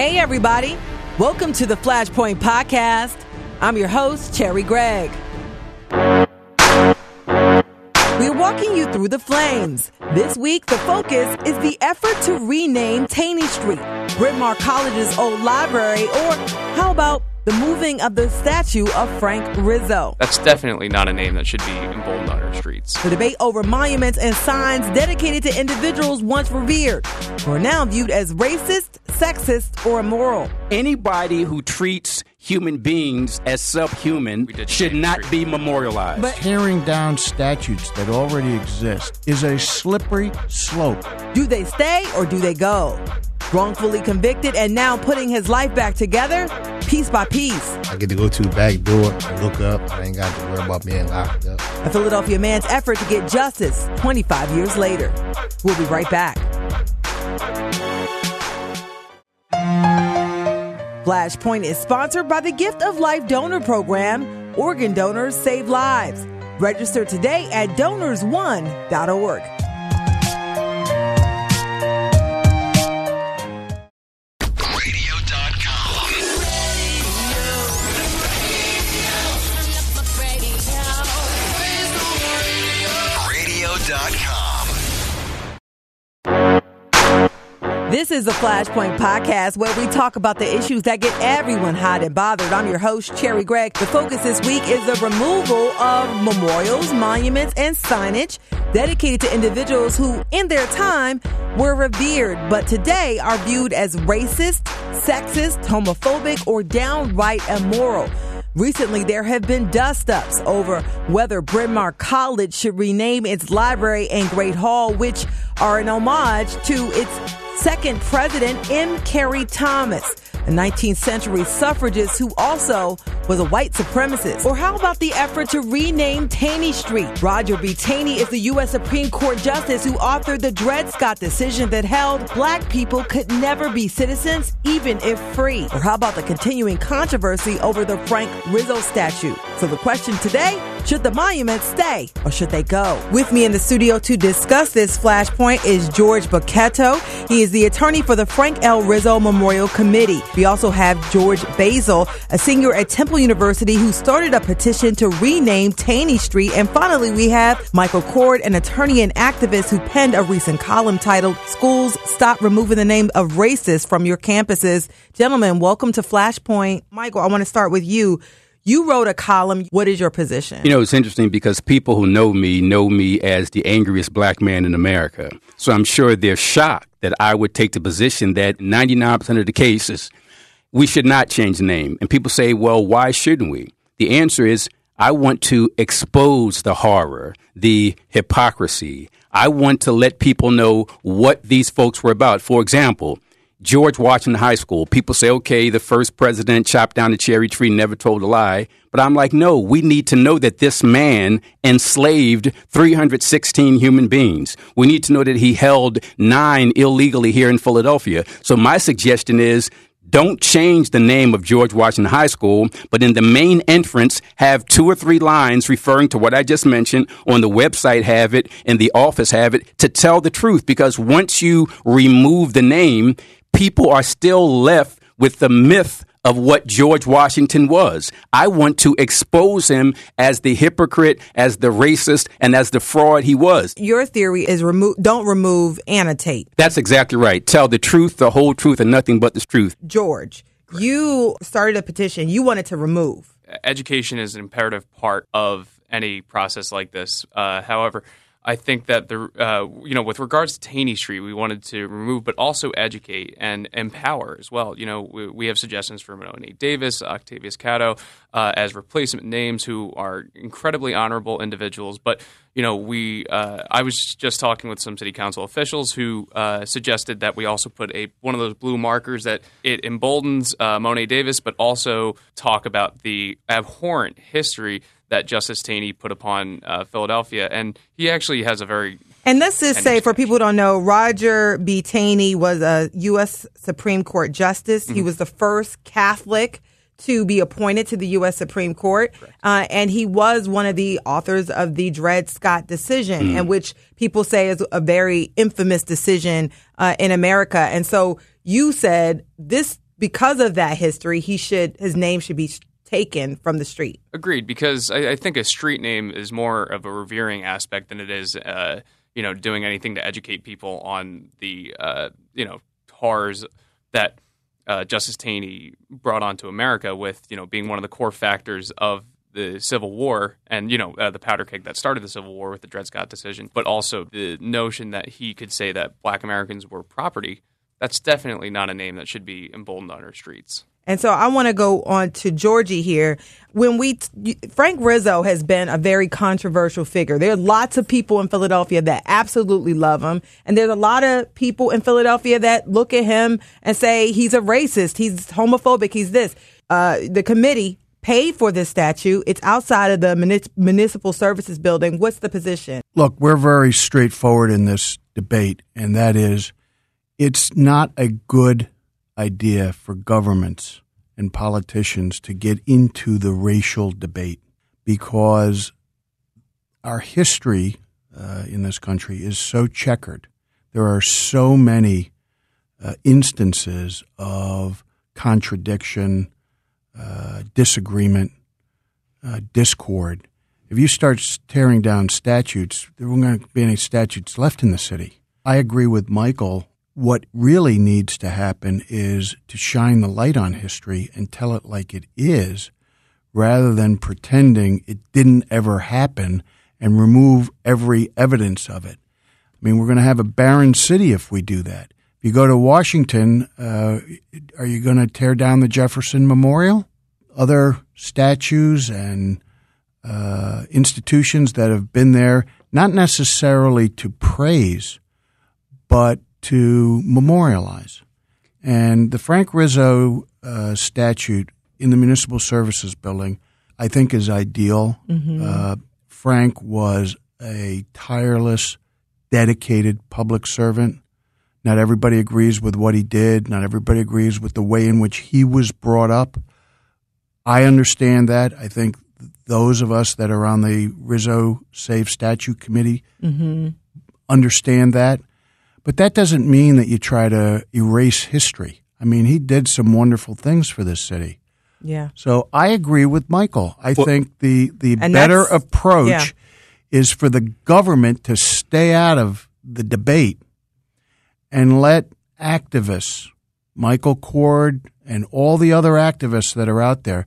Hey, everybody. Welcome to the Flashpoint Podcast. I'm your host, Cherri Gregg. We're walking you through the flames. This week, the focus is the effort to rename Taney Street, Bryn College's old library, or how about the moving of the statue of Frank Rizzo. That's definitely not a name that should be emboldened on our streets. The debate over monuments and signs dedicated to individuals once revered who are now viewed as racist, sexist, or immoral. Anybody who treats human beings as subhuman should not be memorialized. But tearing down statutes that already exist is a slippery slope. Do they stay or do they go? Wrongfully convicted and now putting his life back together, piece by piece. I get to go to the back door and look up. I ain't got to worry about being locked up. A Philadelphia man's effort to get justice 25 years later. We'll be right back. Flashpoint is sponsored by the Gift of Life Donor Program. Organ donors save lives. Register today at donorsone.org. This is the Flashpoint Podcast where we talk about the issues that get everyone hot and bothered. I'm your host, Cherri Gregg. The focus this week is the removal of memorials, monuments, and signage dedicated to individuals who, in their time, were revered, but today are viewed as racist, sexist, homophobic, or downright immoral. Recently, there have been dust ups over whether Bryn Mawr College should rename its library and Great Hall, which are an homage to its second president, M. Carey Thomas, a 19th century suffragist who also was a white supremacist? Or how about the effort to rename Taney Street? Roger B. Taney is the U.S. Supreme Court Justice who authored the Dred Scott decision that held black people could never be citizens, even if free. Or how about the continuing controversy over the Frank Rizzo statue? So the question today, should the monument stay or should they go? With me in the studio to discuss this flashpoint is George Bochetto. He is the attorney for the Frank L. Rizzo Memorial Committee. We also have George Basil, a senior at Temple University who started a petition to rename Taney Street. And finally, we have Michael Coard, an attorney and activist who penned a recent column titled Schools Stop Removing the Name of Racist from Your Campuses. Gentlemen, welcome to Flashpoint. Michael, I want to start with you. You wrote a column. What is your position? You know, it's interesting because people who know me know me as the angriest black man in America. So I'm sure they're shocked that I would take the position that 99% of the cases, we should not change the name. And people say, well, why shouldn't we? The answer is, I want to expose the horror, the hypocrisy. I want to let people know what these folks were about. For example, George Washington High School. People say, okay, the first president chopped down the cherry tree, never told a lie. But I'm like, no, we need to know that this man enslaved 316 human beings. We need to know that he held nine illegally here in Philadelphia. So my suggestion is don't change the name of George Washington High School, but in the main entrance have two or three lines referring to what I just mentioned. On the website, have it, in the office, have it to tell the truth. Because once you remove the name, people are still left with the myth of what George Washington was. I want to expose him as the hypocrite, as the racist, and as the fraud he was. Your theory is remove don't remove, annotate. That's exactly right. Tell the truth, the whole truth, and nothing but the truth. George, you started a petition. You wanted to remove. Education is an imperative part of any process like this. Uh, however, I think that the uh, you know with regards to Taney Street, we wanted to remove, but also educate and empower as well. You know, we, we have suggestions for Nate Davis, Octavius Catto uh, as replacement names, who are incredibly honorable individuals. But you know, we uh, I was just talking with some city council officials who uh, suggested that we also put a one of those blue markers that it emboldens uh, Mo'ne Davis, but also talk about the abhorrent history that Justice Taney put upon uh, Philadelphia, and he actually has a very and let's just say, for people who don't know, Roger B. Taney was a U.S. Supreme Court justice. Mm-hmm. He was the first Catholic to be appointed to the U.S. Supreme Court, uh, and he was one of the authors of the Dred Scott decision, mm-hmm. and which people say is a very infamous decision uh, in America. And so you said this because of that history, he should his name should be taken from the street. Agreed, because I, I think a street name is more of a revering aspect than it is, uh, you know, doing anything to educate people on the, uh, you know, horrors that uh, Justice Taney brought onto America with, you know, being one of the core factors of the Civil War and, you know, uh, the powder keg that started the Civil War with the Dred Scott decision, but also the notion that he could say that black Americans were property. That's definitely not a name that should be emboldened on our streets. And so I want to go on to Georgie here. When we Frank Rizzo has been a very controversial figure. There are lots of people in Philadelphia that absolutely love him, and there's a lot of people in Philadelphia that look at him and say he's a racist, he's homophobic, he's this. Uh, the committee paid for this statue. It's outside of the municipal services building. What's the position? Look, we're very straightforward in this debate, and that is, it's not a good idea for governments and politicians to get into the racial debate because our history uh, in this country is so checkered. There are so many uh, instances of contradiction, uh, disagreement, uh, discord. If you start tearing down statutes, there won't be any statutes left in the city. I agree with Michael what really needs to happen is to shine the light on history and tell it like it is rather than pretending it didn't ever happen and remove every evidence of it. I mean, we're going to have a barren city if we do that. If you go to Washington, uh, are you going to tear down the Jefferson Memorial? Other statues and uh, institutions that have been there, not necessarily to praise, but to memorialize. And the Frank Rizzo uh, statute in the Municipal Services Building, I think, is ideal. Mm-hmm. Uh, Frank was a tireless, dedicated public servant. Not everybody agrees with what he did. Not everybody agrees with the way in which he was brought up. I understand that. I think those of us that are on the Rizzo Save Statue Committee mm-hmm. understand that. But that doesn't mean that you try to erase history. I mean, he did some wonderful things for this city. Yeah. So I agree with Michael. I well, think the the better approach yeah. is for the government to stay out of the debate and let activists, Michael Coard and all the other activists that are out there,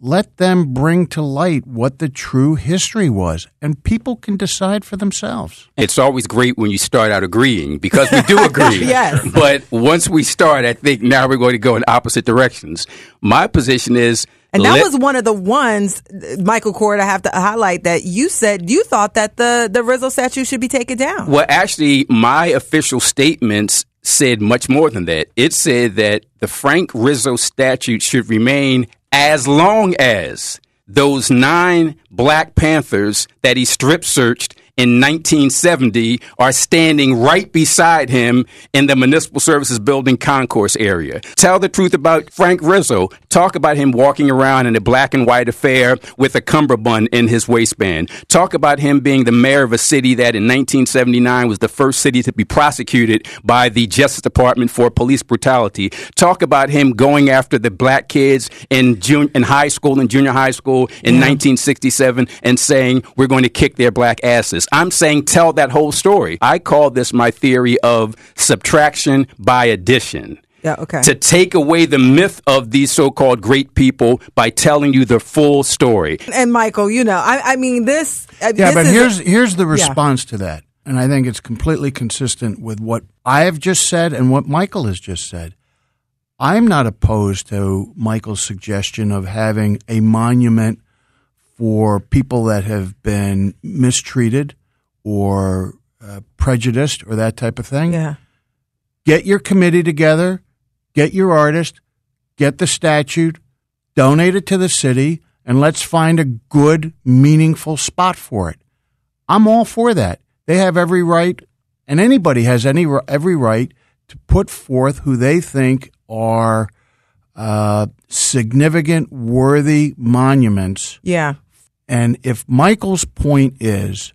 let them bring to light what the true history was, and people can decide for themselves. It's always great when you start out agreeing because we do agree. yes. But once we start, I think now we're going to go in opposite directions. My position is. And that let, was one of the ones, Michael Coard, I have to highlight that you said you thought that the, the Rizzo statue should be taken down. Well, actually, my official statements said much more than that. It said that the Frank Rizzo statute should remain as long as those nine Black Panthers that he strip searched in 1970 are standing right beside him in the Municipal Services Building concourse area. Tell the truth about Frank Rizzo. Talk about him walking around in a black and white affair with a cummerbund in his waistband. Talk about him being the mayor of a city that in 1979 was the first city to be prosecuted by the Justice Department for police brutality. Talk about him going after the black kids in, in high school and junior high school in yeah. 1967 and saying, we're going to kick their black asses. I'm saying tell that whole story. I call this my theory of subtraction by addition. Yeah, okay. To take away the myth of these so called great people by telling you the full story. And Michael, you know, I, I mean, this. Uh, yeah, this but here's, a, here's the response yeah. to that. And I think it's completely consistent with what I have just said and what Michael has just said. I'm not opposed to Michael's suggestion of having a monument for people that have been mistreated or uh, prejudiced or that type of thing. Yeah. Get your committee together, get your artist, get the statute, donate it to the city, and let's find a good, meaningful spot for it. I'm all for that. They have every right, and anybody has any every right to put forth who they think are uh, significant, worthy monuments yeah. And if Michael's point is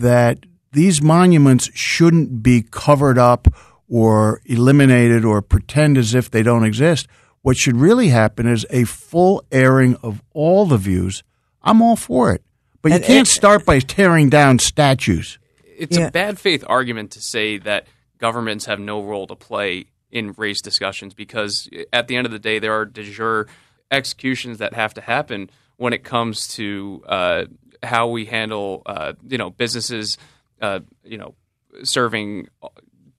that these monuments shouldn't be covered up or eliminated or pretend as if they don't exist, What should really happen is a full airing of all the views. I'm all for it. But you And- can't and- start by tearing down statues. it's Yeah. a bad faith argument to say that governments have no role to play in race discussions because at the end of the day, there are de jure executions that have to happen when it comes to uh, how we handle, uh, you know, businesses, uh, you know, serving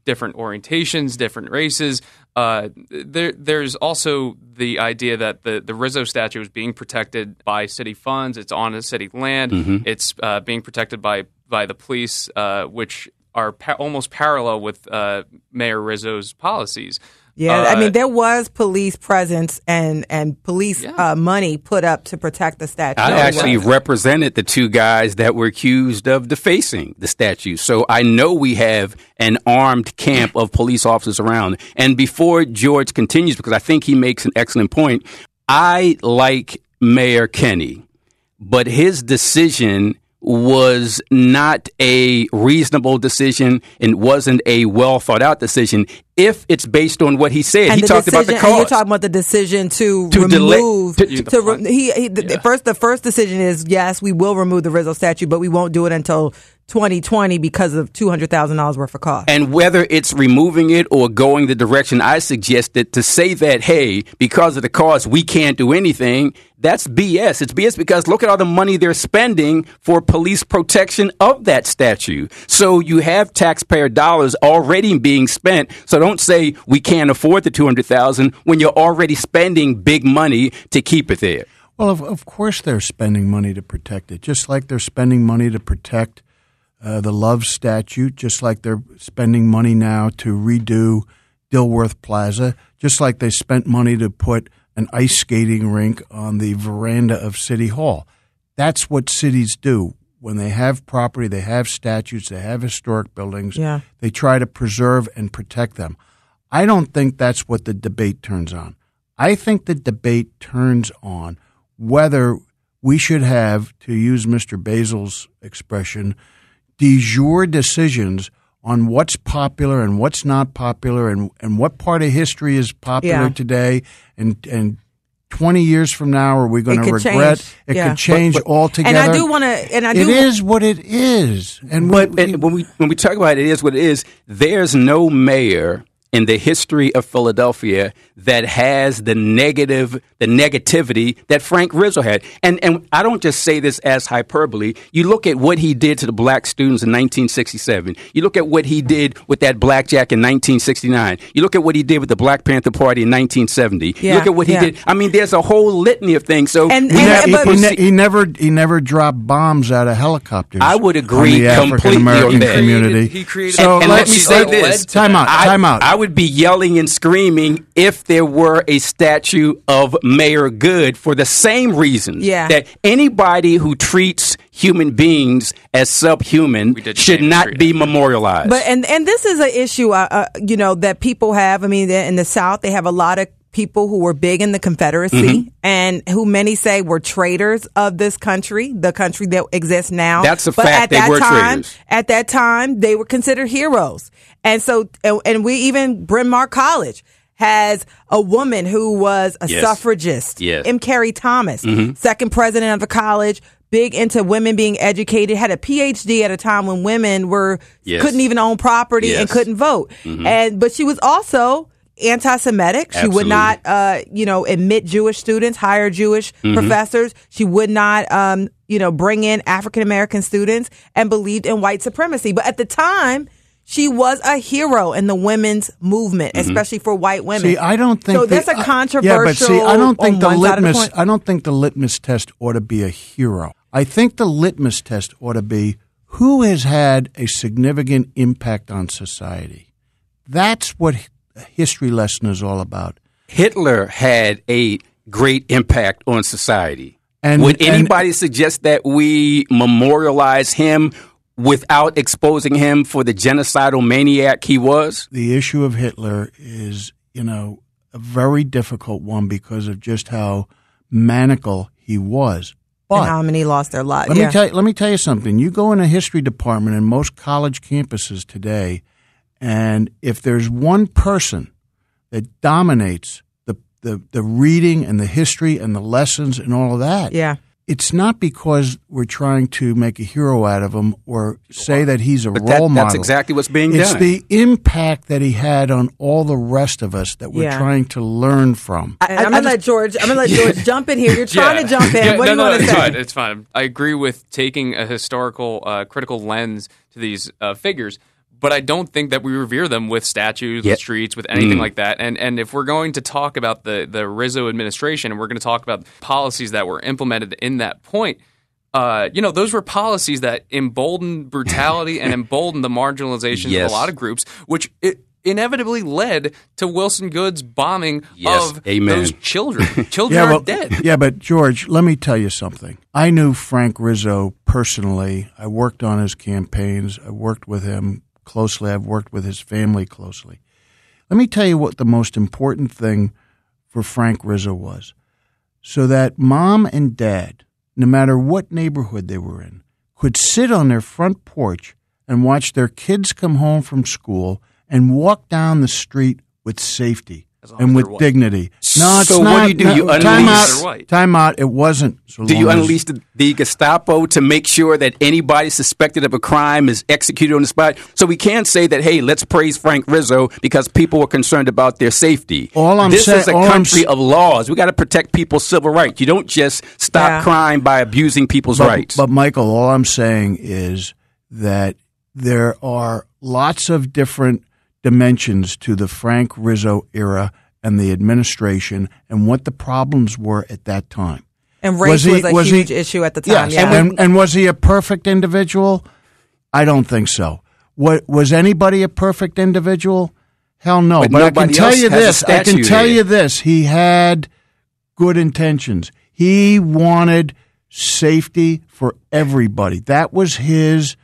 different orientations, different races. Uh, there, there's also the idea that the, the Rizzo statue is being protected by city funds. It's on a city land. It's uh, being protected by by the police, uh, which are pa- almost parallel with uh, Mayor Rizzo's policies. Yeah, Uh, I mean there was police presence and and police uh, money put up to protect the statue. I No, actually represented the two guys that were accused of defacing the statue. So I know we have an armed camp of police officers around. And before George continues, because I think he makes an excellent point, I like Mayor Kenney, but his decision was not a reasonable decision and wasn't a well thought out decision if it's based on what he said. And he talked about the decision- and you're talking about the decision to, To delay- remove. to- to re- he, he the, the first the first decision is yes, we will remove the Rizzo statue, but we won't do it until 2020 because of two hundred thousand dollars worth of cost. And whether it's removing it or going the direction I suggested to say that, hey, because of the cost, we can't do anything, that's BS. It's BS because look at all the money they're spending for police protection of that statue. So you have taxpayer dollars already being spent. So don't say we can't afford the 200,000 when you're already spending big money to keep it there. Well, of, of course they're spending money to protect it, just like they're spending money to protect uh, the Love statute, just like they're spending money now to redo Dilworth Plaza, just like they spent money to put an ice skating rink on the veranda of City Hall. That's what cities do. When they have property, they have statutes, they have historic buildings, Yeah. they try to preserve and protect them. I don't think that's what the debate turns on. I think the debate turns on whether we should have, to use Mr. Basil's expression, de jure decisions on what's popular and what's not popular and, and what part of history is popular Yeah. today and and 20 years from now are we going to regret change. it Yeah. could change But- but- altogether and I do want to, and I it do. is what it is and But we, and when we when we talk about it is what it is, there's no mayor in the history of Philadelphia that has the negative the negativity that Frank Rizzo had. And and I don't just say this as hyperbole. You look at what he did to the black students in 1967. You look at what he did with that blackjack in 1969. You look at what he did with the Black Panther Party in 1970. You Yeah, look at what he yeah. did. I mean, there's a whole litany of things. So And- we and- have but- he, see- he never he never dropped bombs out of helicopters. I would on agree the African completely on American that. community. He created- so and let let's me say this. Time out. I, Time out. I would be yelling and screaming if there were a statue of Mayor Goode for the same reasons Yeah. that anybody who treats human beings as subhuman should not Street. be memorialized. But and and this is an issue, uh, uh, you know, that people have. I mean, in the South, they have a lot of people who were big in the Confederacy Mm-hmm. and who many say were traitors of this country, the country that exists now. That's a but fact, At they that were time, traitors. at that time, they were considered heroes, and so and, and we even Bryn Mawr College has a woman who was a Yes. suffragist, Yes. M. Carey Thomas, Mm-hmm. second president of the college. Big into women being educated, had a PhD at a time when women were Yes. couldn't even own property and Yes. Mm-hmm. couldn't vote. And but she was also anti-Semitic. She would not, uh, you know, admit Jewish students, hire Jewish Mm-hmm. professors. She would not, um, you know, bring in African American students, and believed in white supremacy. But at the time. She was a hero in the women's movement, Mm-hmm. especially for white women. See, I don't think so. the- That's a I- controversial. Yeah, but see, I don't think the one side of litmus. coin. I don't think the litmus test ought to be a hero. I think the litmus test ought to be who has had a significant impact on society. That's what a history lesson is all about. Hitler had a great impact on society. And- Would and- anybody suggest that we memorialize him without exposing him for the genocidal maniac he was? The issue of Hitler is, you know, a very difficult one because of just how maniacal he was. But and how many lost their lives. Let yeah. me tell let me tell you something. You go in a history department in most college campuses today, and if there's one person that dominates the the the reading and the history and the lessons and all of that. Yeah. It's not because we're trying to make a hero out of him or say that he's a But role that, model. that's exactly what's being it's done. the impact that he had on all the rest of us that we're Yeah. trying to learn from. And I'm gonna let George. I'm gonna let George jump in here. You're trying to jump in. Yeah, what no, do you no, want to it's say? Fine. It's fine. I agree with taking a historical, uh, critical lens to these uh, figures, but I don't think that we revere them with statues, Yeah. with streets, with anything Mm. like that. And and if we're going to talk about the the Rizzo administration and we're going to talk about policies that were implemented in that point. Uh, you know, those were policies that emboldened brutality and emboldened the marginalization Yes. of a lot of groups, which it inevitably led to Wilson Goode's bombing Yes. of Amen. those children. Children yeah, are dead. yeah, but George, let me tell you something. I knew Frank Rizzo personally. I worked on his campaigns. I worked with him closely. I've worked with his family closely. Let me tell you what the most important thing for Frank Rizzo was. So that mom and dad, no matter what neighborhood they were in, could sit on their front porch and watch their kids come home from school and walk down the street with safety and with white. dignity. No, it's So what do you do? no, You time unleash- They're out. Time out. It wasn't. So Do you long as- unleash the, the Gestapo to make sure that anybody suspected of a crime is executed on the spot? So we can't say that, hey, let's praise Frank Rizzo because people were concerned about their safety. All I'm this say- is a all I'm country of laws. We got to protect people's civil rights. You don't just stop Yeah. crime by abusing people's but, rights. But Michael, all I'm saying is that there are lots of different dimensions to the Frank Rizzo era and the administration and what the problems were at that time. And race was, he- a was he- huge issue at the time. Yes, yeah. and, and was he a perfect individual? I don't think so. What was anybody a perfect individual? Hell no. But But, I can tell you this. I can tell you this. He had good intentions. He wanted safety for everybody. That was his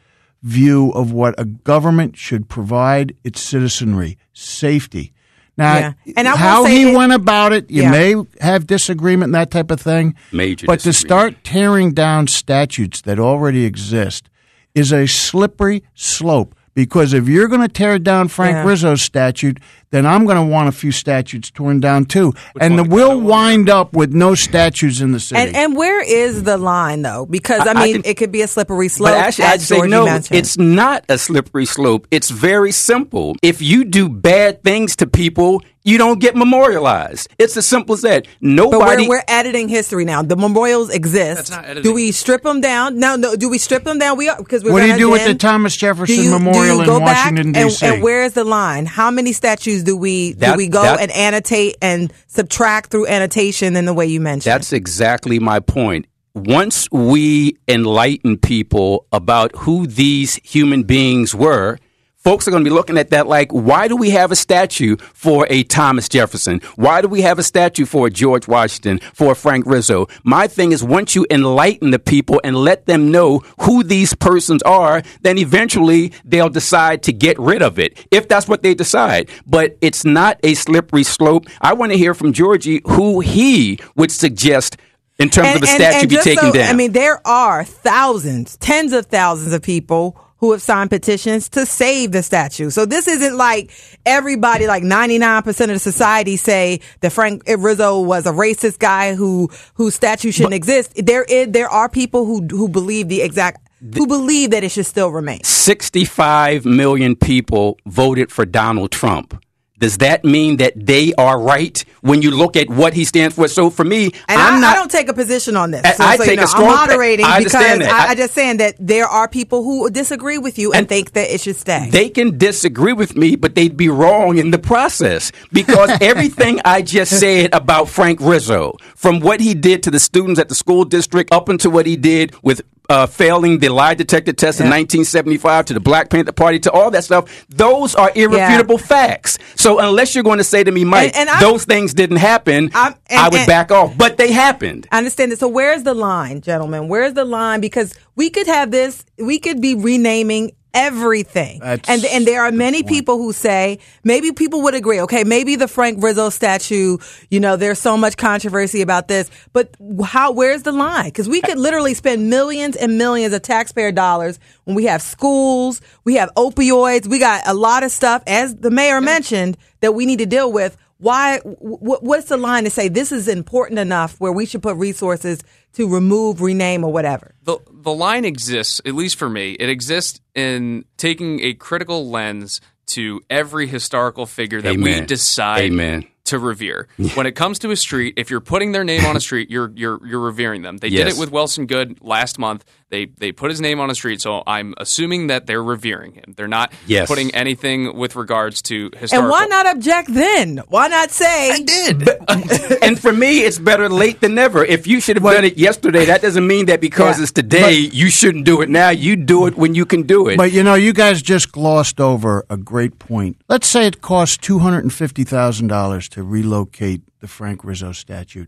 view of what a government should provide its citizenry: safety. Now, Yeah. And I how say he it- went about it, you Yeah. may have disagreement and that type of thing. Major But to start tearing down statutes that already exist is a slippery slope. Because if you're going to tear down Frank Yeah. Rizzo's statute, then I'm going to want a few statutes torn down too, and the, we'll wind up with no statues in the city. And and where is the line though? Because I I- I mean, can- it could be a slippery slope. But actually, I'd say Georgie no. mentioned. It's not a slippery slope. It's very simple. If you do bad things to people, you don't get memorialized. It's as simple as that. But Nobody. we're, we're editing history now. The memorials exist. That's not editing. Do we strip them down? No, no. Do we strip them down? We are because we're what do you do with the then- Thomas do Jefferson you- do Memorial you in go back Washington and- D.C.? And, where is the line? How many statues do we do we go that- and annotate and subtract through annotation in the way you mentioned? That's exactly my point. Once we enlighten people about who these human beings were, folks are going to be looking at that like, why do we have a statue for a Thomas Jefferson? Why do we have a statue for a George Washington, for a Frank Rizzo? My thing is, once you enlighten the people and let them know who these persons are, then eventually they'll decide to get rid of it, if that's what they decide. But it's not a slippery slope. I want to hear from Georgie who he would suggest in terms of a statue be taken so- down. I mean, there are thousands, tens of thousands of people who have signed petitions to save the statue. So this isn't like everybody, like 99% of the society say that Frank Rizzo was a racist guy who, whose statue shouldn't exist. There is, there are people who, who believe the exact, who believe that it should still remain. 65 million people voted for Donald Trump. Does that mean that they are right when you look at what he stands for? So for me, And I'm I, not. I don't take a position on this. I- So, I so, take you know, a strong- I'm moderating I because. I, just saying that there are people who disagree with you and, think that it should stay. They can disagree with me, but they'd be wrong in the process because everything I just said about Frank Rizzo, from what he did to the students at the school district up until what he did with uh, failing the lie detector test in 1975 to the Black Panther Party to all that stuff, those are irrefutable facts. So unless you're going to say to me, Mike, And- and those things didn't happen, and- I would back off. But they happened. I understand that. So where's the line, gentlemen? Where's the line? Because we could have this, we could be renaming everything. That's and and there are many people who say maybe people would agree, okay, maybe the Frank Rizzo statue, you know, there's so much controversy about this, but how where's the line? Cuz we could literally spend millions and millions of taxpayer dollars when we have schools, we have opioids, we got a lot of stuff as the mayor mentioned that we need to deal with. Why? W- what's the line to say this is important enough where we should put resources to remove, rename, or whatever? The the line exists, at least for me. It exists in taking a critical lens to every historical figure that we decide Amen. To revere. When it comes to a street, if you're putting their name on a street, you're you're you're revering them. They did it with Wilson Goode last month. They they put his name on a street, so I'm assuming that they're revering him. They're not Yes. putting anything with regards to historical. And why not object then? Why not say? I did. and for me, it's better late than never. If you should have done it yesterday, that doesn't mean that because Yeah. it's today, you shouldn't do it now. You do it when you can do it. But you know, you guys just glossed over a great point. Let's say it costs two hundred and fifty thousand dollars to relocate the Frank Rizzo statue.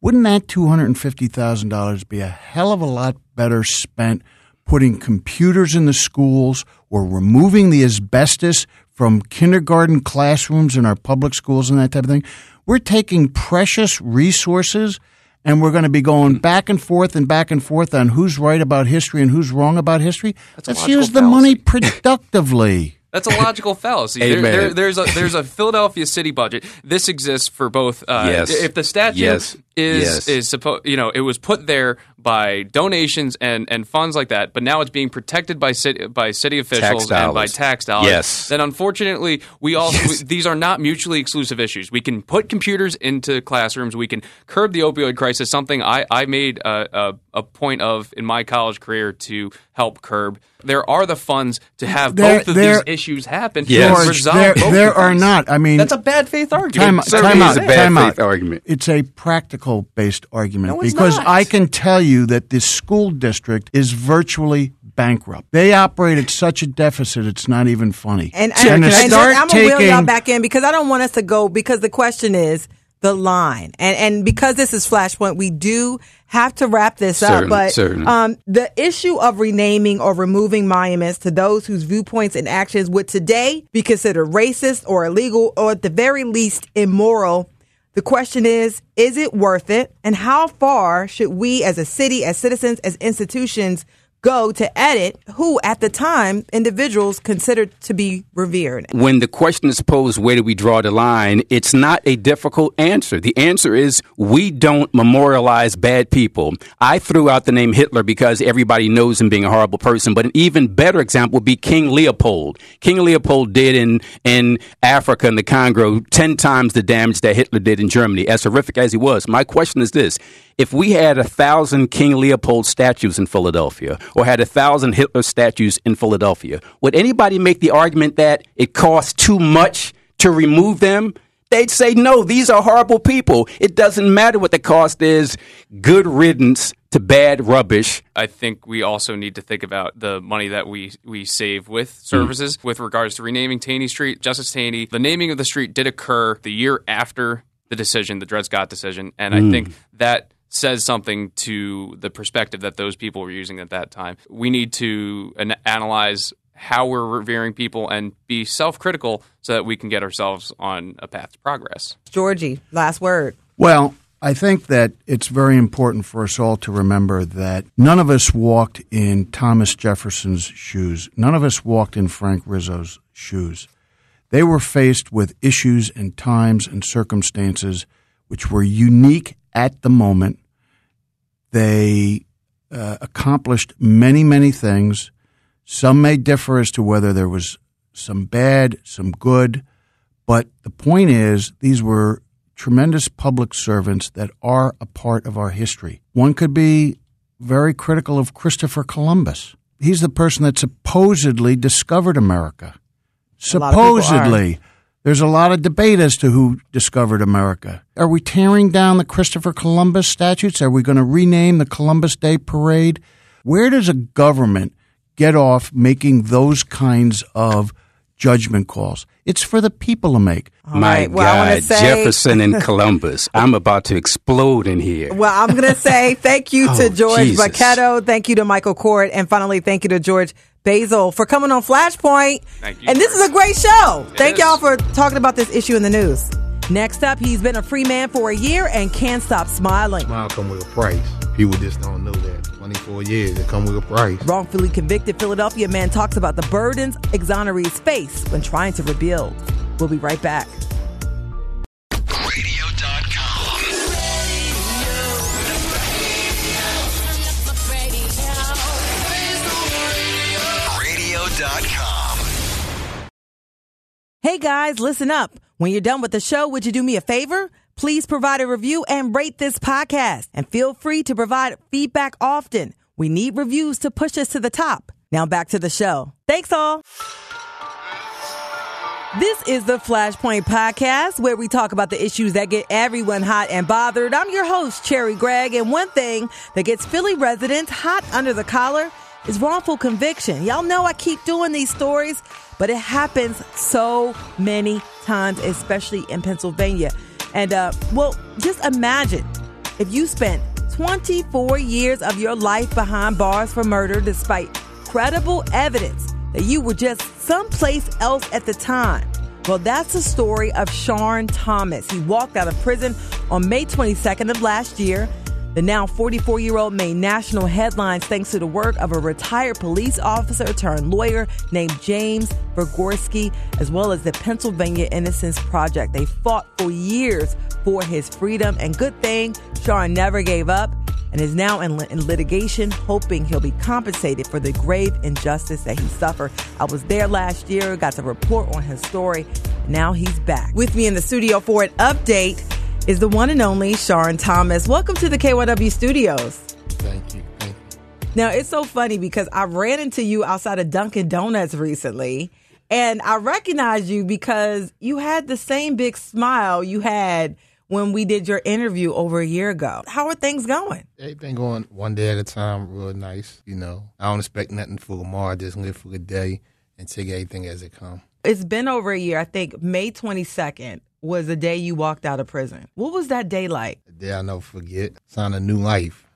Wouldn't that two hundred and fifty thousand dollars be a hell of a lot better spent putting computers in the schools or removing the asbestos from kindergarten classrooms in our public schools and that type of thing? We're taking precious resources and we're going to be going back and forth and back and forth on who's right about history and who's wrong about history. a Let's use the fallacy. money productively. That's a logical fallacy. There, there, there's a there's a Philadelphia city budget. This exists for both. Uh, Yes. If the statue Yes. is Yes. is supposed, you know, it was put there by donations and, and funds like that, but now it's being protected by city by city officials and by tax dollars. Yes. Then unfortunately, we also we, these are not mutually exclusive issues. We can put computers into classrooms. We can curb the opioid crisis. Something I I made a, a, a point of in my college career to help curb. There are the funds to have There- both of there- these issues happen. Yes. George, resolve there, both there are these. not. I mean, That's a bad faith argument. time, certainly time out. a bad time faith out. argument. It's a practical based argument No, it's because not. I can tell you that this school district is virtually bankrupt. They operate at such a deficit; it's not even funny. And, and and, to and start I'm gonna wheel y'all back in because I don't want us to go because the question is the line, and and because this is Flashpoint, we do have to wrap this up. But certainly. um, the issue of renaming or removing monuments to those whose viewpoints and actions would today be considered racist or illegal, or at the very least immoral. The question is, is it worth it? And how far should we as a city, as citizens, as institutions go to edit who at the time individuals considered to be revered? when the question is posed, where do we draw the line? It's not a difficult answer. The answer is we don't memorialize bad people. I threw out the name Hitler because everybody knows him being a horrible person, but an even better example would be King Leopold. King Leopold did in, in Africa and the Congo 10 times the damage that Hitler did in Germany, as horrific as he was. My question is this. If we had a thousand King Leopold statues in Philadelphia, or had a thousand Hitler statues in Philadelphia, would anybody make the argument that it costs too much to remove them? They'd say, no, these are horrible people. It doesn't matter what the cost is. Good riddance to bad rubbish. I think we also need to think about the money that we we save with hmm. services with regards to renaming Taney Street, Justice Taney. The naming of the street did occur the year after the decision, the Dred Scott decision, and I hmm. think that says something to the perspective that those people were using at that time. We need to an- analyze how we're revering people and be self-critical so that we can get ourselves on a path to progress. Georgie, last word. Well, I think that it's very important for us all to remember that none of us walked in Thomas Jefferson's shoes. None of us walked in Frank Rizzo's shoes. They were faced with issues and times and circumstances which were unique at the moment. They uh, accomplished many, many things. Some may differ as to whether there was some bad, some good, but the point is, these were tremendous public servants that are a part of our history. One could be very critical of Christopher Columbus. He's the person that supposedly discovered America. A lot of. Supposedly. There's a lot of debate as to who discovered America. Are we tearing down the Christopher Columbus statutes? Are we going to rename the Columbus Day Parade? Where does a government get off making those kinds of judgment calls? It's for the people to make. All My right, well, wanna God, say- Jefferson and Columbus. I'm about to explode in here. Well, I'm going to say thank you to Oh, George Jesus. Bochetto. Thank you to Michael Coard. And finally, thank you to George Basil for coming on Flashpoint. Thank you, And this is a great show. It thank is. y'all for talking about this issue in the news. Next up, he's been a free man for a year and can't stop smiling. Smile come with a price. People just don't know that. 24 years, it come with a price. Wrongfully convicted Philadelphia man talks about the burdens exonerees face when trying to rebuild. We'll be right back. Guys, listen up. When you're done with the show, would you do me a favor? Please provide a review and rate this podcast. And feel free to provide feedback often. We need reviews to push us to the top. Now back to the show. Thanks all. This is the Flashpoint Podcast, where we talk about the issues that get everyone hot and bothered. I'm your host, Cherri Gregg, and one thing that gets Philly residents hot under the collar is wrongful conviction. Y'all know I keep doing these stories, but it happens so many times, especially in Pennsylvania. And, uh, well, just imagine if you spent 24 years of your life behind bars for murder despite credible evidence that you were just someplace else at the time. Well, that's the story of Shaurn Thomas. He walked out of prison on May 22nd of last year. The now 44 year old made national headlines thanks to the work of a retired police officer turned lawyer named James Figorski, as well as the Pennsylvania Innocence Project. They fought for years for his freedom, and good thing Shaurn never gave up and is now in, in, litigation, hoping he'll be compensated for the grave injustice that he suffered. I was there last year, got to report on his story. Now he's back. With me in the studio for an update is the one and only Shaurn Thomas. Welcome to the KYW studios. Thank you. Thank you. Now, it's so funny because I ran into you outside of Dunkin' Donuts recently. And I recognized you because you had the same big smile you had when we did your interview over a year ago. How are things going? Everything going one day at a time, real nice. You know, I don't expect nothing for tomorrow. I Just live for the day and take everything as it comes. It's been over a year. I think May 22nd was the day you walked out of prison. What was that day like? The day I never forget. Sign a new life.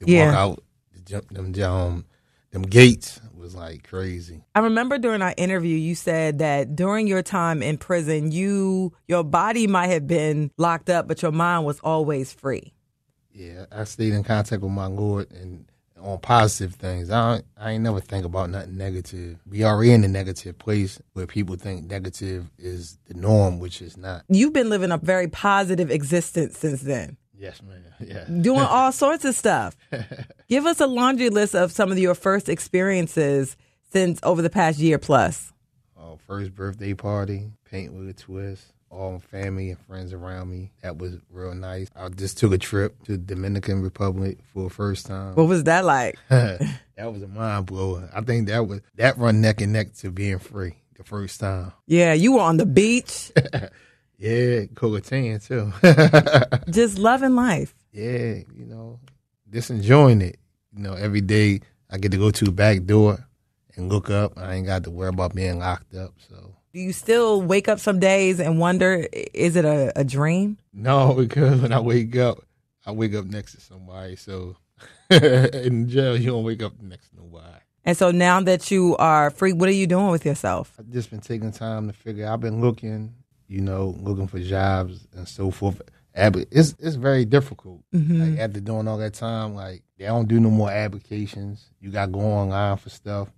You Yeah. walk out, jump them, um, them gates was like crazy. I remember during our interview, you said that during your time in prison, you your body might have been locked up, but your mind was always free. Yeah, I stayed in contact with my Lord and on positive things. I don't, I ain't never think about nothing negative. We already in a negative place where people think negative is the norm, which is not. You've been living a very positive existence since then, Yes, man. Yeah. doing all sorts of stuff. Give us a laundry list of some of your first experiences since over the past year plus. uh, first birthday party, paint with a twist, all family and friends around me. That was real nice. I just took a trip to Dominican Republic for the first time. What was that like? that was a mind blower. I think that was that run neck and neck to being free the first time. Yeah, you were on the beach, Yeah, Cocaine too. just loving life. yeah, you know, just enjoying it. You know, every day I get to go to the back door and look up. I ain't got to worry about being locked up. So Do you still wake up some days and wonder, is it a, a dream? No, because when I wake up, I wake up next to somebody. So in jail, you don't wake up next to nobody. And so now that you are free, what are you doing with yourself? I've just been taking time to figure. I've been looking, you know, looking for jobs and so forth. Ab- It's it's very difficult. Mm-hmm. Like after doing all that time, like they don't do no more applications. You got to go online for stuff.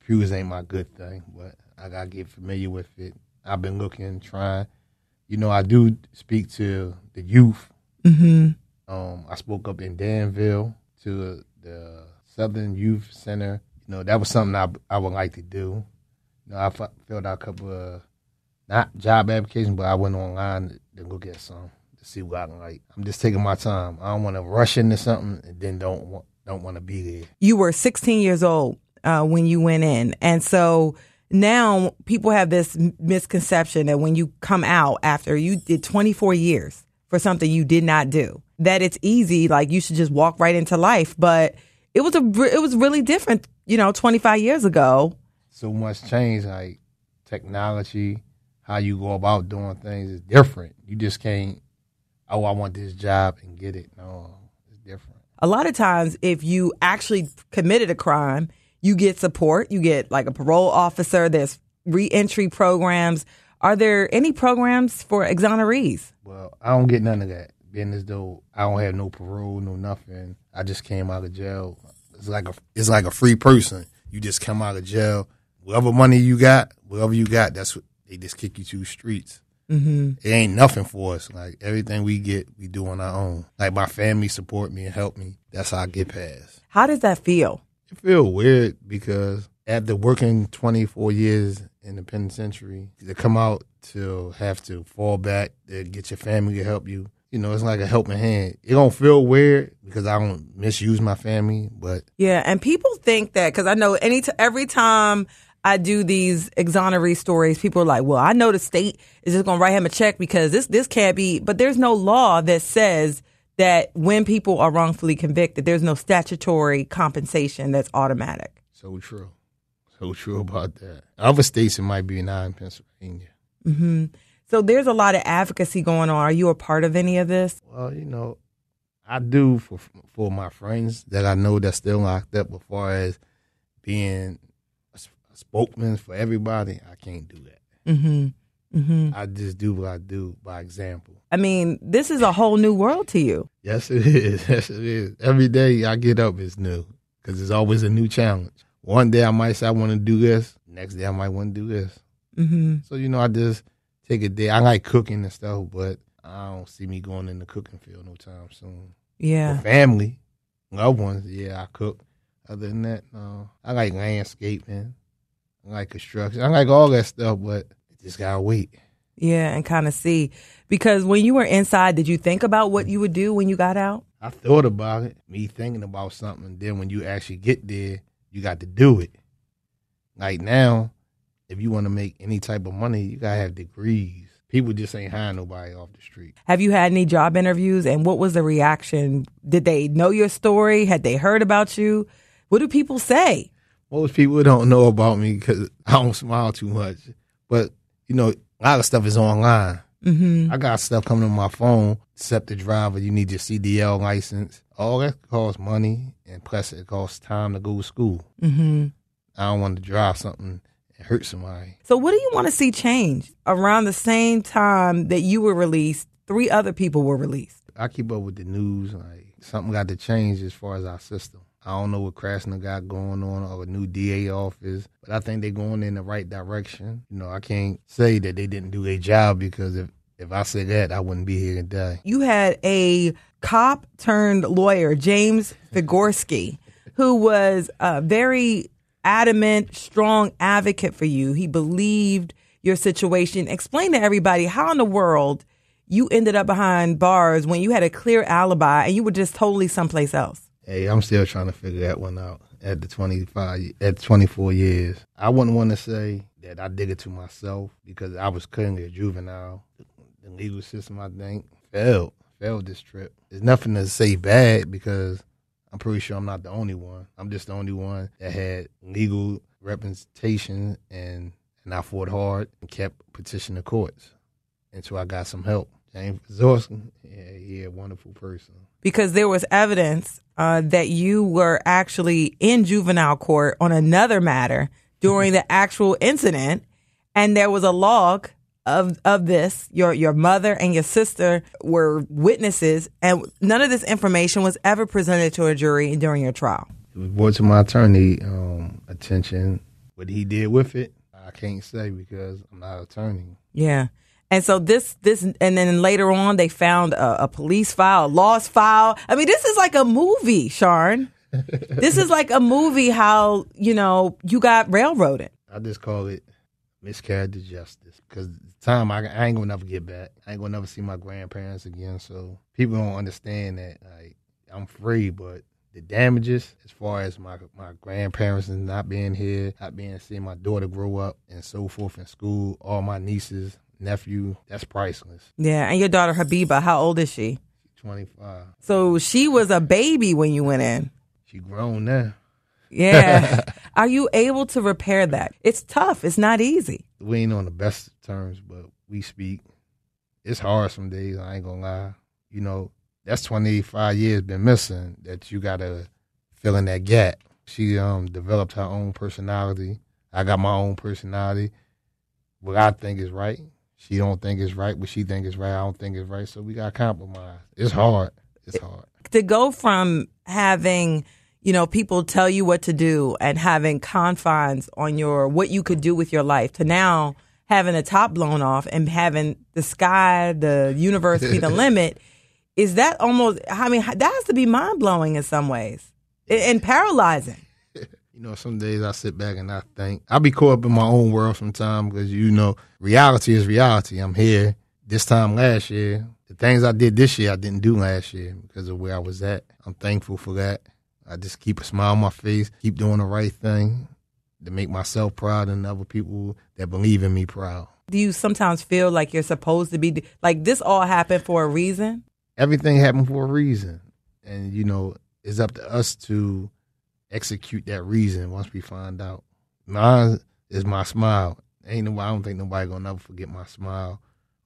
Computers ain't my good thing, but I gotta get familiar with it. I've been looking, trying. You know, I do speak to the youth Mm-hmm. Um, I spoke up in Danville to the Southern Youth Center. You know, that was something I I would like to do. You know, I f- filled out a couple of not job applications, but I went online to, to look at some to see what I can like. I'm just taking my time. I don't want to rush into something and then don't want don't want to be there. You were 16 years old uh, when you went in. And so now people have this misconception that when you come out after you did 24 years for something you did not do, that it's easy, like you should just walk right into life. But it was a it was really different, you know, 25 years ago. So much change, like technology, how you go about doing things is different. You just can't. Oh, I want this job and get it. No, it's different. a lot of times if you actually committed a crime you get support you get like a parole officer there's reentry programs are there any programs for exonerees Well, I don't get none of that. Being as though I don't have no parole, no nothing. I just came out of jail. It's like a it's like a free person. You just come out of jail. Whatever money you got, whatever you got, that's what they just kick you to the streets. mm-hmm. It ain't nothing for us. Like everything we get, we do on our own. Like my family support me and help me. That's how I get past. how does that feel It feel weird because after working 24 years in the penitentiary, to come out to have to fall back, to get your family to help you, you know, it's like a helping hand. It don't feel weird because I don't misuse my family, but Yeah, and people think that because I know any t- every time I do these exoneree stories, people are like, "Well, I know the state is just going to write him a check because this this can't be." But there's no law that says that when people are wrongfully convicted, there's no statutory compensation that's automatic. so true. So true about that. Other states it might be not in Pennsylvania. So there's a lot of advocacy going on. Are you a part of any of this? Well, you know, I do for for my friends that I know that's still locked up. As far as being a, spokesman for everybody, I can't do that. Mm-hmm. Mm-hmm. I just do what I do by example. I mean, this is a whole new world to you. Yes, it is. Yes, it is. Every day I get up, it's new because it's always a new challenge. One day I might say I want to do this. Next day I might want to do this. Mm-hmm. So you know, I just take a day. I like cooking and stuff, but I don't see me going in the cooking field no time soon. Yeah. For family, loved ones, yeah, I cook. Other than that, no. I like landscaping. I like construction. I like all that stuff, but just gotta wait. Yeah, and kind of see. Because when you were inside, did you think about what you would do when you got out? I thought about it, me thinking about something. Then when you actually get there, you got to do it. Like now, if you want to make any type of money, you gotta have degrees. People just ain't hiring nobody off the street. Have you had any job interviews and what was the reaction? Did they know your story? Had they heard about you? What do people say? Most people don't know about me because I don't smile too much. But you know, a lot of stuff is online. Mm-hmm. I got stuff coming on my phone. Except the driver, you need your CDL license. All that costs money, and plus it costs time to go to school. Mm-hmm. I don't want to drive something and hurt somebody. So what do you want to see change? Around the same time that you were released, three other people were released. I keep up with the news. Like something got to change as far as our system. I don't know what Krasner got going on or a new DA office, but I think they're going in the right direction. You know, I can't say that they didn't do their job because if if I said that, I wouldn't be here today. You had a cop turned lawyer, James Figorski, who was a very adamant, strong advocate for you. He believed your situation. Explain to everybody how in the world you ended up behind bars when you had a clear alibi and you were just totally someplace else. Hey, I'm still trying to figure that one out. At the 25, at 24 years, I wouldn't want to say that I did it to myself because I was clearly a juvenile. The legal system, I think, failed failed this trip. There's nothing to say bad because I'm pretty sure I'm not the only one. I'm just the only one that had legal representation and and I fought hard and kept petitioning the courts until I got some help. James Zorski, yeah, yeah, wonderful person. because there was evidence uh, that you were actually in juvenile court on another matter during the actual incident, and there was a log of of this. Your your mother and your sister were witnesses, and none of this information was ever presented to a jury during your trial. It was brought to my attorney um, attention. What he did with it, I can't say because I'm not an attorney. Yeah. And so this, this, and then later on, they found a, a police file, a lost file. I mean, this is like a movie, Shaurn. this is like a movie. How you know you got railroaded. I just call it miscarriage of justice because the time I, I ain't gonna never get back. I ain't gonna never see my grandparents again. So people don't understand that like I'm free, but the damages as far as my my grandparents and not being here, not being seeing my daughter grow up and so forth in school, all my nieces, nephew, that's priceless. Yeah, and your daughter Habiba, how old is she? Twenty five. So she was a baby when you went in. She grown now. Yeah. Are you able to repair that? It's tough. It's not easy. we ain't on the best terms, but we speak. It's hard some days, I ain't gonna lie. You know, that's 25 years been missing that you gotta fill in that gap. She um developed her own personality. I got my own personality. What I think is right, she don't think it's right. but she think it's right, I don't think it's right. So we got to compromise. It's hard. It's hard. To go from having, you know, people tell you what to do and having confines on your what you could do with your life to now having the top blown off and having the sky, the universe be the limit. Is that almost? I mean, that has to be mind blowing in some ways and paralyzing. You know, some days I sit back and I think I'll be caught up in my own world sometimes because you know reality is reality. I'm here this time last year. The things I did this year I didn't do last year because of where I was at. I'm thankful for that. I just keep a smile on my face, keep doing the right thing to make myself proud and other people that believe in me proud. Do you sometimes feel like you're supposed to be like this all happened for a reason? Everything happened for a reason. And you know, it's up to us to execute that reason once we find out. Mine is my smile. Ain't nobody, I don't think nobody gonna ever forget my smile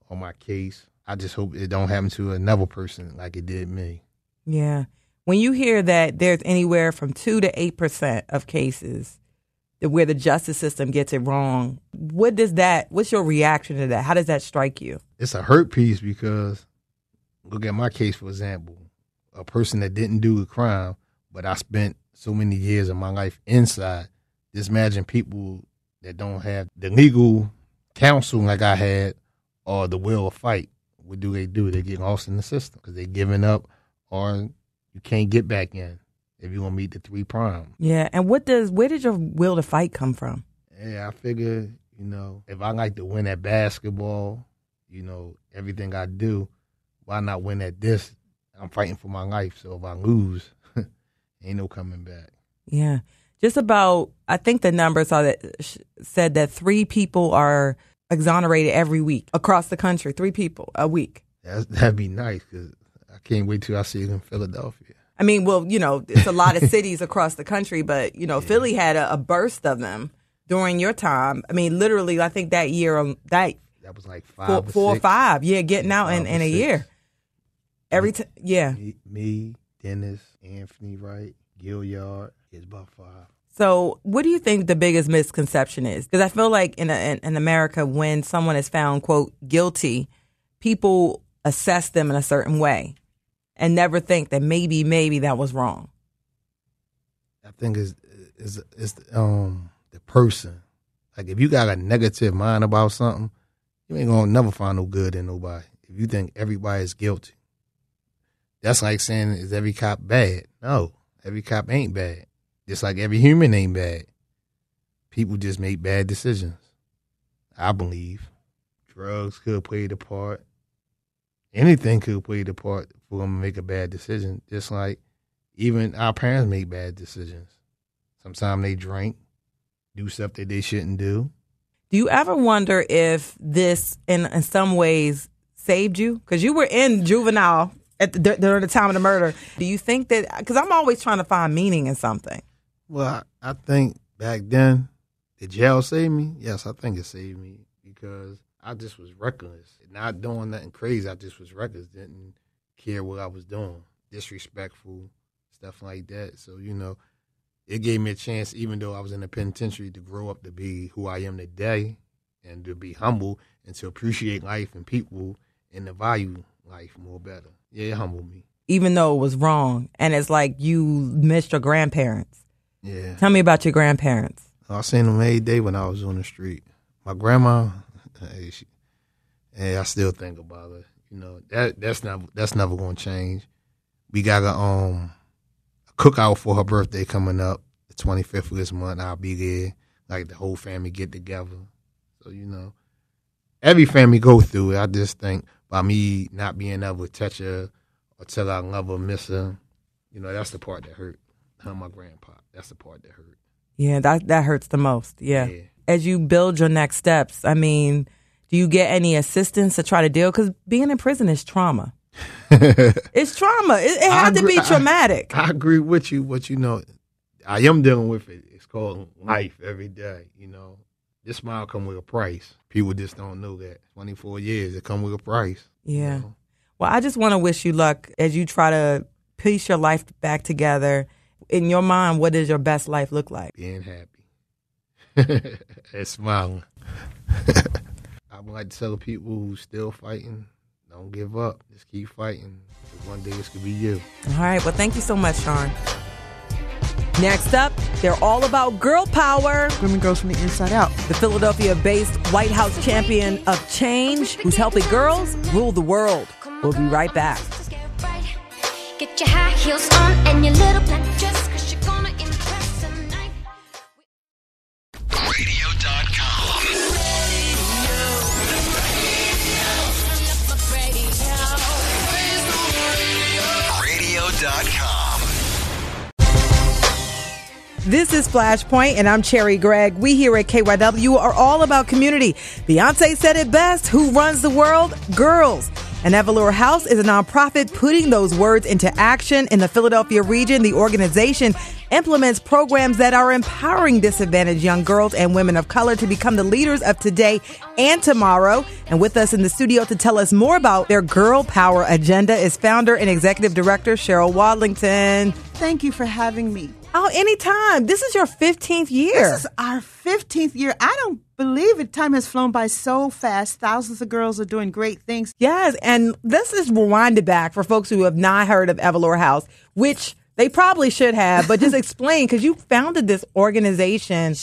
or my case. I just hope it don't happen to another person like it did me. Yeah. When you hear that there's anywhere from two to eight percent of cases where the justice system gets it wrong, what does that? What's your reaction to that? How does that strike you? It's a hurt piece because look at my case for example. A person that didn't do a crime, but I spent so many years of my life inside. Just imagine people that don't have the legal counsel like I had or the will to fight. What do they do? They get lost in the system because they're giving up or you can't get back in if you're gonna meet the three prime. Yeah, and what does where did your will to fight come from? Yeah, I figure you know if I like to win at basketball, you know everything I do, why not win at this? I'm fighting for my life, so if I lose, ain't no coming back. Yeah, just about. I think the numbers are that said that three people are exonerated every week across the country. Three people a week. That's, that'd be nice because I can't wait till I see it in Philadelphia. I mean, well, you know, it's a lot of cities across the country, but you know, yeah. Philly had a, a, burst of them during your time. I mean, literally, I think that year, um, that that was like five, four, or, four or five, yeah, getting out in, in a year. Every time, yeah. Me, me, Dennis, Anthony Wright, Gilliard, is about five. So, what do you think the biggest misconception is? Because I feel like in, a, in, in America, when someone is found quote guilty, people assess them in a certain way and never think that maybe maybe that was wrong. I think is is is um the person. Like if you got a negative mind about something, you ain't gonna never find no good in nobody. If you think everybody is guilty, that's like saying is every cop bad? No, every cop ain't bad. Just like every human ain't bad. People just make bad decisions. I believe drugs could play the part anything could play the part for them to make a bad decision. Just like even our parents make bad decisions. Sometimes they drink, do stuff that they shouldn't do. Do you ever wonder if this, in, in some ways, saved you? Because you were in juvenile at the, during the time of the murder. Do you think that? Because I'm always trying to find meaning in something. Well, I, I think back then, did jail save me? Yes, I think it saved me because I just was reckless, not doing nothing crazy. I just was reckless, didn't care what I was doing, disrespectful, stuff like that. So you know, it gave me a chance, even though I was in the penitentiary, to grow up to be who I am today, and to be humble and to appreciate life and people and the value life more better. Yeah, it humbled me. Even though it was wrong, and it's like you missed your grandparents. Yeah. Tell me about your grandparents. I seen them every day when I was on the street. My grandma, hey, she, hey, I still think about it. You know that that's never that's never gonna change. We got a um a cookout for her birthday coming up, the twenty fifth of this month. I'll be there. Like the whole family get together. So you know, every family go through it. I just think by me not being able to touch her or tell her I love her, miss her, you know, that's the part that hurt. Her, my grandpa. That's the part that hurt. Yeah, that that hurts the most. Yeah. yeah as you build your next steps? I mean, do you get any assistance to try to deal? Because being in prison is trauma. it's trauma. It, it had to be traumatic. I, I, agree with you, but you know, I am dealing with it. It's called life every day. You know, this smile come with a price. People just don't know that. Twenty four years, it come with a price. Yeah. You know? Well, I just want to wish you luck as you try to piece your life back together. In your mind, what does your best life look like? Being happy and smiling. I would like to tell people who still fighting, don't give up. Just keep fighting. One day this could be you. All right. Well, thank you so much, Shaurn. Next up, they're all about girl power. Women girls from the inside out. The Philadelphia based White House champion of change who's helping girls rule the world. We'll be right back. Get your high heels on and your little black dress, This is Flashpoint, and I'm Cherri Gregg. We here at KYW are all about community. Beyonce said it best who runs the world? Girls. And Evoluer House is a nonprofit putting those words into action in the Philadelphia region. The organization implements programs that are empowering disadvantaged young girls and women of color to become the leaders of today and tomorrow. And with us in the studio to tell us more about their girl power agenda is founder and executive director Cheryl Wadlington. Thank you for having me. Oh, anytime. This is your 15th year. This is our 15th year. I don't believe it. Time has flown by so fast. Thousands of girls are doing great things. Yes, and this is rewinded back for folks who have not heard of Evoluer House, which they probably should have, but just explain because you founded this organization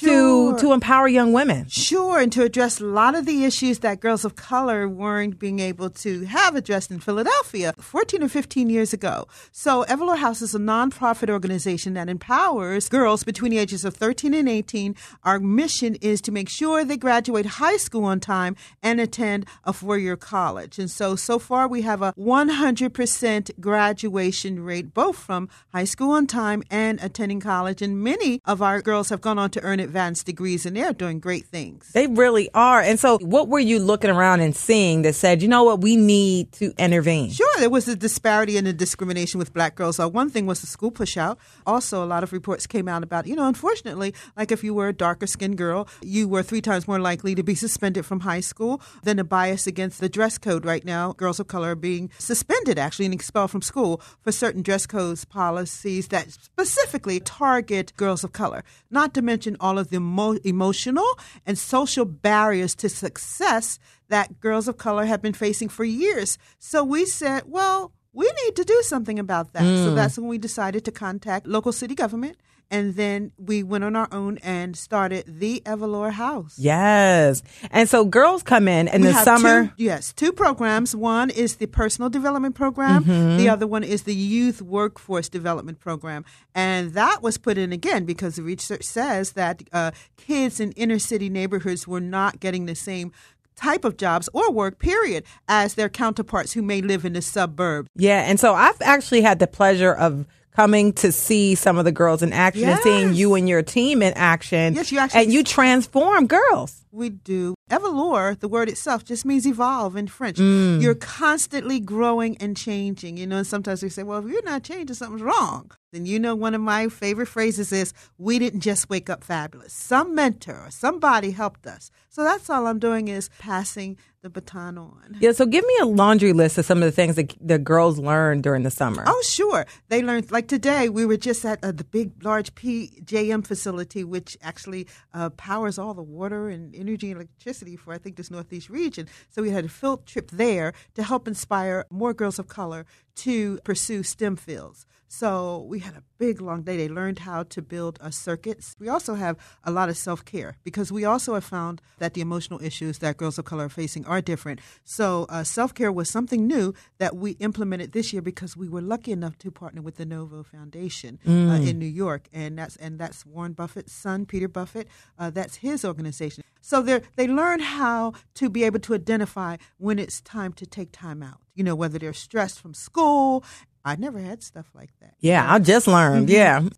Sure. to to empower young women. Sure, and to address a lot of the issues that girls of color weren't being able to have addressed in Philadelphia 14 or 15 years ago. So, Evoluer House is a nonprofit organization that empowers girls between the ages of 13 and 18. Our mission is to make sure they graduate high school on time and attend a four year college. And so, so far, we have a 100% graduation rate, both from high school on time and attending college. And many of our girls have gone on to earn advanced degrees, and they're doing great things. They really are. And so, what were you looking around and seeing that said, you know what, we need to intervene? Sure, there was a disparity and a discrimination with black girls. Uh, one thing was the school pushout. Also, a lot of reports came out about, you know, unfortunately, like if you were a darker skinned girl, you were three times more likely to be suspended from high school than a bias against the dress code right now. Girls of color are being suspended actually and expelled from school for certain dress codes policies that specifically target girls of color. Not to mention all of the mo- emotional and social barriers to success that girls of color have been facing for years. So we said, well, we need to do something about that. So mm. that's when we decided to contact local city government. And then we went on our own and started the Evoluer House. Yes. And so, girls come in in We the have summer. Two, yes, two programs. One is the personal development program. Mm-hmm. The other one is the youth workforce development program. And that was put in again because the research says that uh, kids in inner city neighborhoods were not getting the same type of jobs or work period as their counterparts who may live in the suburbs. Yeah, and so I've actually had the pleasure of coming to see some of the girls in action and seeing you and your team in action. Yes, you actually- and you transform girls. We do. Evoluer, the word itself, just means evolve in French. Mm. You're constantly growing and changing. You know, and sometimes we say, well, if you're not changing, something's wrong. And you know, one of my favorite phrases is, we didn't just wake up fabulous. Some mentor or somebody helped us. So that's all I'm doing is passing the baton on. Yeah, so give me a laundry list of some of the things that the girls learned during the summer. Oh, sure. They learned, like today, we were just at uh, the big, large PJM facility, which actually uh, powers all the water and energy and electricity for, I think, this Northeast region. So we had a field trip there to help inspire more girls of color to pursue STEM fields. So we had a big, long day. They learned how to build uh, circuits. We also have a lot of self care because we also have found that the emotional issues that girls of color are facing are different. So uh, self care was something new that we implemented this year because we were lucky enough to partner with the Novo Foundation uh, in New York, and that's and that's Warren Buffett's son, Peter Buffett. Uh, that's his organization. So they they learn how to be able to identify when it's time to take time out. You know, whether they're stressed from school. I never had stuff like that. yeah, I just learned. Yeah.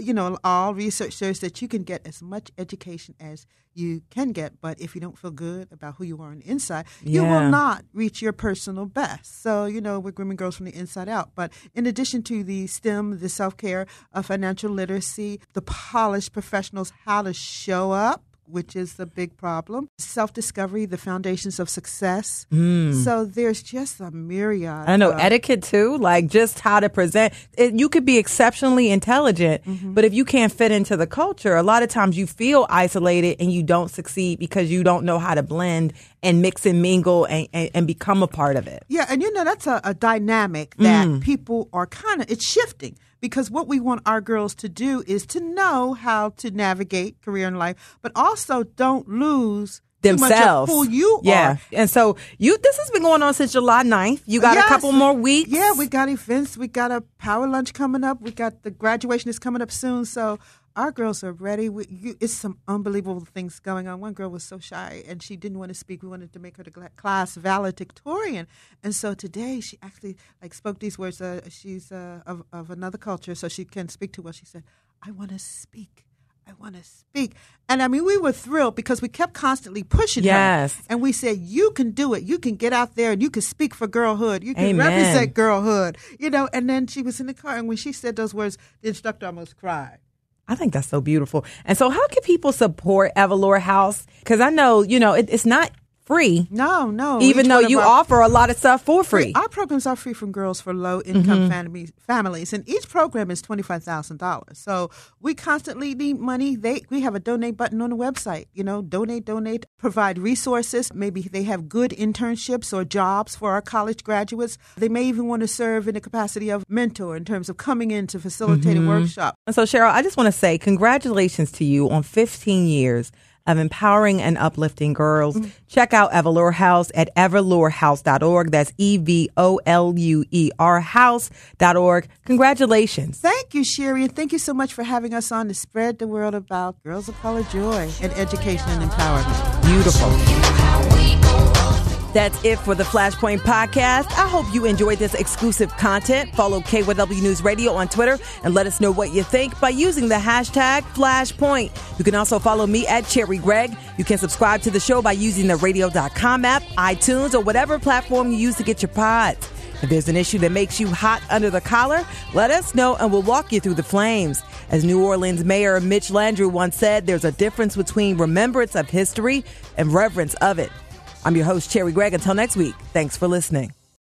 You know, all research shows that you can get as much education as you can get, but if you don't feel good about who you are on the inside, you will not reach your personal best. So, you know, we're grooming girls from the inside out. But in addition to the STEM, the self care, uh, financial literacy, the polished professionals, how to show up. Which is the big problem. Self discovery, the foundations of success. So there's just a myriad. Mm. I know of- etiquette too, like just how to present. It, you could be exceptionally intelligent, Mm-hmm. but if you can't fit into the culture, a lot of times you feel isolated and you don't succeed because you don't know how to blend and mix and mingle and, and, and become a part of it. Yeah, and you know that's a, a dynamic that Mm. people are kind of it's shifting because what we want our girls to do is to know how to navigate career and life, but also don't lose too much of Themselves. who you yeah. are. And so you this has been going on since July 9th. You got Yes. a couple more weeks. Yeah, we got events. We got a power lunch coming up. We got the graduation is coming up soon. So our girls are ready. We, you, it's some unbelievable things going on. One girl was so shy and she didn't want to speak. We wanted to make her the class valedictorian, and so today she actually like spoke these words. Uh, she's uh, of of another culture, so she can speak to us. She said. I want to speak. I want to speak. And I mean, we were thrilled because we kept constantly pushing Yes. her. And we said, you can do it. You can get out there and you can speak for girlhood. You can Amen. represent girlhood. You know, and then she was in the car. And when she said those words, the instructor almost cried. I think that's so beautiful. And so, how can people support Evoluer House? Because I know, you know, it, it's not free, No, no. even Each though you our- offer a lot of stuff for free. Our programs are free from girls for low income Mm-hmm. families, families, and each program is twenty five thousand dollars. So we constantly need money. They we have a donate button on the website. You know, donate, donate, provide resources. Maybe they have good internships or jobs for our college graduates. They may even want to serve in the capacity of mentor in terms of coming in to facilitate Mm-hmm. a workshop. And so, Cheryl, I just want to say congratulations to you on 15 years of empowering and uplifting girls. Check out Evoluer House at evoluerhouse.org. That's E V O L U E R house.org. Congratulations. Thank you, Cherri, and thank you so much for having us on to spread the word about girls of color joy and education and empowerment. Beautiful. That's it for the Flashpoint Podcast. I hope you enjoyed this exclusive content. Follow KYW News Radio on Twitter and let us know what you think by using the hashtag Flashpoint. You can also follow me at Cherri Gregg. You can subscribe to the show by using the radio.com app, iTunes, or whatever platform you use to get your pods. If there's an issue that makes you hot under the collar, let us know and we'll walk you through the flames. As New Orleans Mayor Mitch Landrieu once said, there's a difference between remembrance of history and reverence of it. I'm your host, Cherri Gregg. Until next week, thanks for listening.